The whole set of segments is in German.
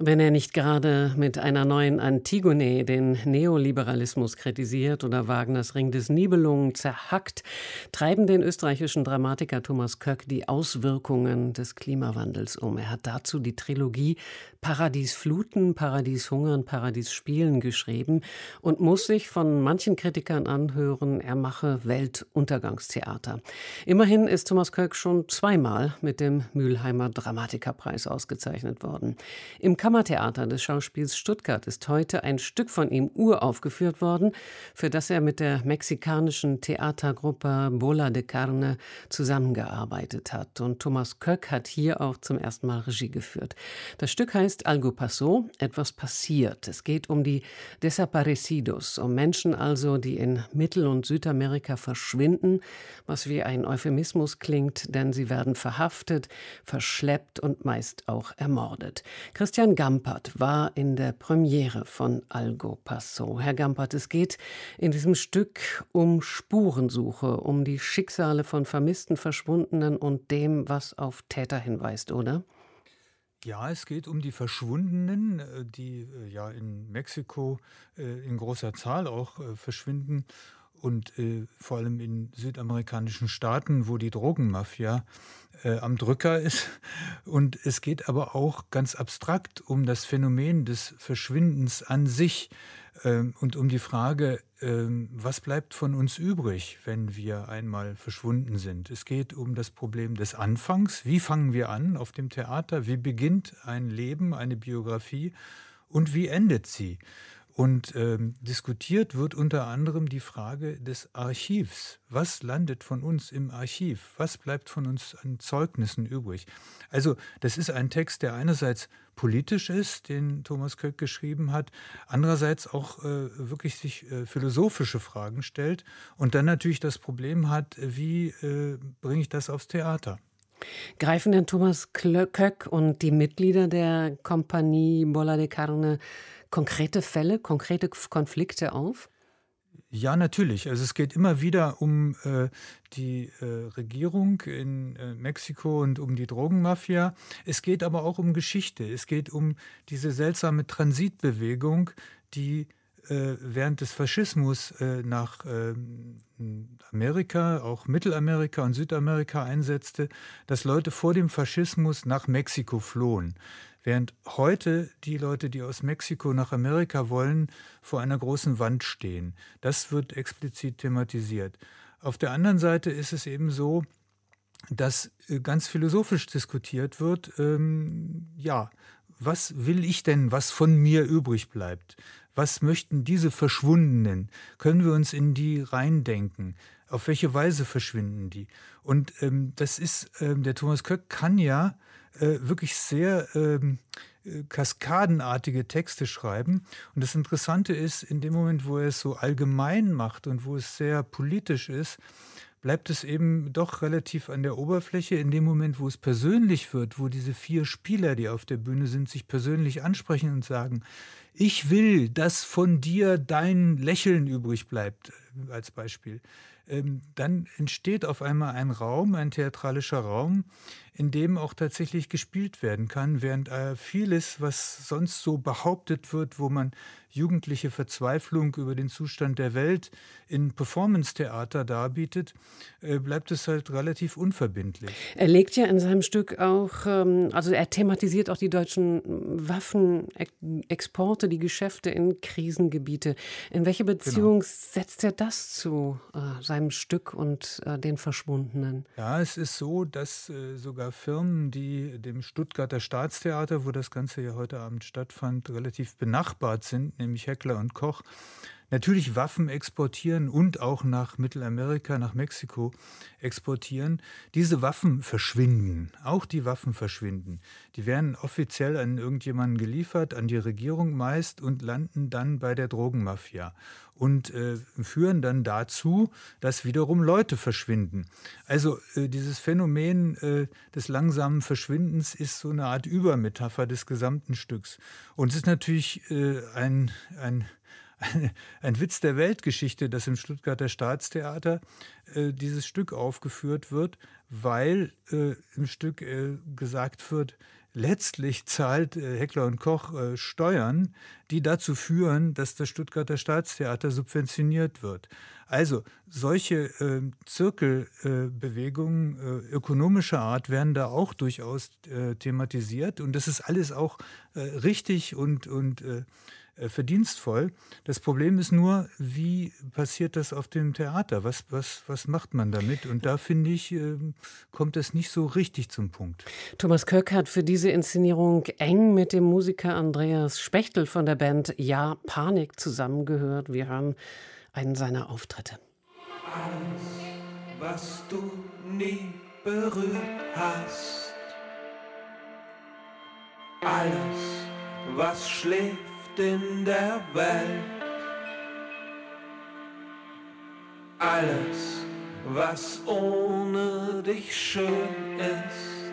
wenn er nicht gerade mit einer neuen Antigone den Neoliberalismus kritisiert oder Wagners Ring des Nibelungen zerhackt, treiben den österreichischen Dramatiker Thomas Köck die Auswirkungen des Klimawandels um. Er hat dazu die Trilogie Paradies Fluten, Paradies Hungern, Paradies Spielen geschrieben und muss sich von manchen Kritikern anhören, er mache Weltuntergangstheater. Immerhin ist Thomas Köck schon zweimal mit dem Mülheimer Dramatikerpreis ausgezeichnet worden. Im Kammertheater des Schauspiels Stuttgart ist heute ein Stück von ihm uraufgeführt worden, für das er mit der mexikanischen Theatergruppe Bola de Carne zusammengearbeitet hat. Und Thomas Köck hat hier auch zum ersten Mal Regie geführt. Das Stück heißt Algo Paso, etwas passiert. Es geht um die Desaparecidos, um Menschen also, die in Mittel- und Südamerika verschwinden, was wie ein Euphemismus klingt, denn sie werden verhaftet, verschleppt und meist auch ermordet. Christian Gampert war in der Premiere von Algo Passo. Herr Gampert, es geht in diesem Stück um Spurensuche, um die Schicksale von Vermissten, Verschwundenen und dem, was auf Täter hinweist, oder? Ja, es geht um die Verschwundenen, äh, die äh, ja in Mexiko äh, in großer Zahl auch verschwinden und äh, vor allem in südamerikanischen Staaten, wo die Drogenmafia äh, am Drücker ist. Und es geht aber auch ganz abstrakt um das Phänomen des Verschwindens an sich äh, und um die Frage, ähm, was bleibt von uns übrig, wenn wir einmal verschwunden sind. Es geht um das Problem des Anfangs. Wie fangen wir an auf dem Theater? Wie beginnt ein Leben, eine Biografie? Und wie endet sie? Und ähm, diskutiert wird unter anderem die Frage des Archivs. Was landet von uns im Archiv? Was bleibt von uns an Zeugnissen übrig? Also das ist ein Text, der einerseits politisch ist, den Thomas Köck geschrieben hat, andererseits auch äh, wirklich sich äh, philosophische Fragen stellt und dann natürlich das Problem hat, wie äh, bringe ich das aufs Theater? Greifen denn Thomas Köck und die Mitglieder der Kompanie Bola de Carne konkrete Fälle, konkrete Konflikte auf? Ja, natürlich. Also es geht immer wieder um äh, die äh, Regierung in äh, Mexiko und um die Drogenmafia. Es geht aber auch um Geschichte. Es geht um diese seltsame Transitbewegung, die äh, während des Faschismus äh, nach ähm, Amerika, auch Mittelamerika und Südamerika einsetzte, dass Leute vor dem Faschismus nach Mexiko flohen. Während heute die Leute, die aus Mexiko nach Amerika wollen, vor einer großen Wand stehen. Das wird explizit thematisiert. Auf der anderen Seite ist es eben so, dass äh, ganz philosophisch diskutiert wird, ähm, ja, was will ich denn, was von mir übrig bleibt? Was möchten diese Verschwundenen? Können wir uns in die reindenken? Auf welche Weise verschwinden die? Und ähm, das ist, ähm, der Thomas Köck kann ja äh, wirklich sehr ähm, äh, kaskadenartige Texte schreiben. Und das Interessante ist, in dem Moment, wo er es so allgemein macht und wo es sehr politisch ist, bleibt es eben doch relativ an der Oberfläche. In dem Moment, wo es persönlich wird, wo diese vier Spieler, die auf der Bühne sind, sich persönlich ansprechen und sagen, ich will, dass von dir dein Lächeln übrig bleibt, äh, als Beispiel. Ähm, dann entsteht auf einmal ein Raum, ein theatralischer Raum, in dem auch tatsächlich gespielt werden kann, während äh, vieles, was sonst so behauptet wird, wo man jugendliche Verzweiflung über den Zustand der Welt in Performance-Theater darbietet, äh, bleibt es halt relativ unverbindlich. Er legt ja in seinem Stück auch, ähm, also er thematisiert auch die deutschen Waffenexporte, die Geschäfte in Krisengebiete. In welche genau. Beziehung genau. setzt er das zu äh, seinem Stück und äh, den Verschwundenen? Ja, es ist so, dass sogar Firmen, die dem Stuttgarter Staatstheater, wo das Ganze ja heute Abend stattfand, relativ benachbart sind, nämlich Heckler und Koch, natürlich Waffen exportieren und auch nach Mittelamerika, nach Mexiko exportieren. Diese Waffen verschwinden, auch die Waffen verschwinden. Die werden offiziell an irgendjemanden geliefert, an die Regierung meist und landen dann bei der Drogenmafia und äh, führen dann dazu, dass wiederum Leute verschwinden. Also äh, dieses Phänomen äh, des langsamen Verschwindens ist so eine Art Übermetapher des gesamten Stücks. Und es ist natürlich äh, ein, ein ein Witz der Weltgeschichte, dass im Stuttgarter Staatstheater äh, dieses Stück aufgeführt wird, weil äh, im Stück äh, gesagt wird, letztlich zahlt äh, Heckler und Koch äh, Steuern, die dazu führen, dass das Stuttgarter Staatstheater subventioniert wird. Also solche äh, Zirkelbewegungen äh, ökonomischer Art werden da auch durchaus thematisiert und das ist alles auch richtig und, und verdienstvoll. Das Problem ist nur, wie passiert das auf dem Theater? Was, was, was macht man damit? Und da finde ich, ähm, kommt es nicht so richtig zum Punkt. Thomas Köck hat für diese Inszenierung eng mit dem Musiker Andreas Spechtel von der Band Ja Panik zusammengehört. Wir hören einen seiner Auftritte. Alles, was du nie berührt hast. Alles, was schläft in der Welt. Alles, was ohne dich schön ist.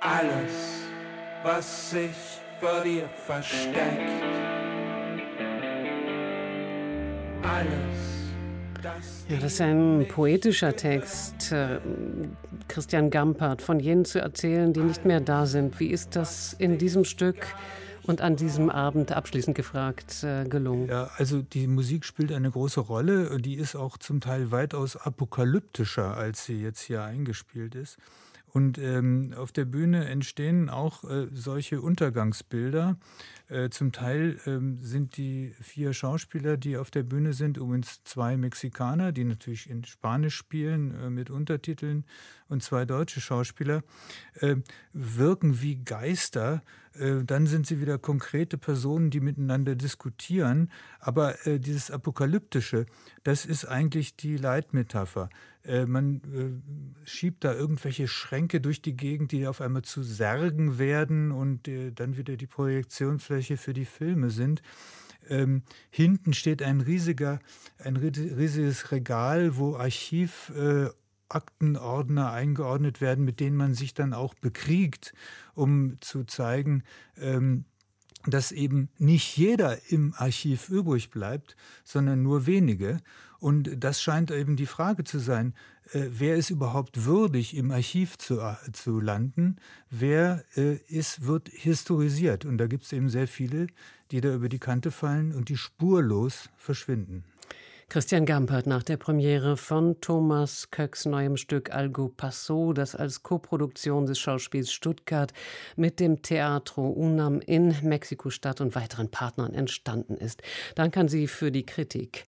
Alles, was sich vor dir versteckt. Ja, das ist ein poetischer Text. Äh, Christian Gampert, von jenen zu erzählen, die nicht mehr da sind. Wie ist das in diesem Stück und an diesem Abend abschließend gefragt äh, gelungen? Ja, also die Musik spielt eine große Rolle. Die ist auch zum Teil weitaus apokalyptischer, als sie jetzt hier eingespielt ist. Und ähm, auf der Bühne entstehen auch äh, solche Untergangsbilder. Äh, zum Teil ähm, sind die vier Schauspieler, die auf der Bühne sind, übrigens zwei Mexikaner, die natürlich in Spanisch spielen äh, mit Untertiteln, und zwei deutsche Schauspieler, äh, wirken wie Geister. Äh, dann sind sie wieder konkrete Personen, die miteinander diskutieren. Aber äh, dieses Apokalyptische, das ist eigentlich die Leitmetapher. Äh, man äh, schiebt da irgendwelche Schränke durch die Gegend, die auf einmal zu Särgen werden und äh, dann wieder die Projektionsfläche für die Filme sind. Ähm, hinten steht ein riesiger, ein riesiges Regal, wo Archivaktenordner eingeordnet werden, mit denen man sich dann auch bekriegt, um zu zeigen, ähm, dass eben nicht jeder im Archiv übrig bleibt, sondern nur wenige. Und das scheint eben die Frage zu sein, äh, wer ist überhaupt würdig, im Archiv zu, äh, zu landen? Wer äh, ist, wird historisiert? Und da gibt es eben sehr viele, die da über die Kante fallen und die spurlos verschwinden. Christian Gampert nach der Premiere von Thomas Köcks neuem Stück Algo Passo, das als Koproduktion des Schauspiels Stuttgart mit dem Teatro Unam in Mexiko-Stadt und weiteren Partnern entstanden ist. Danke an Sie für die Kritik.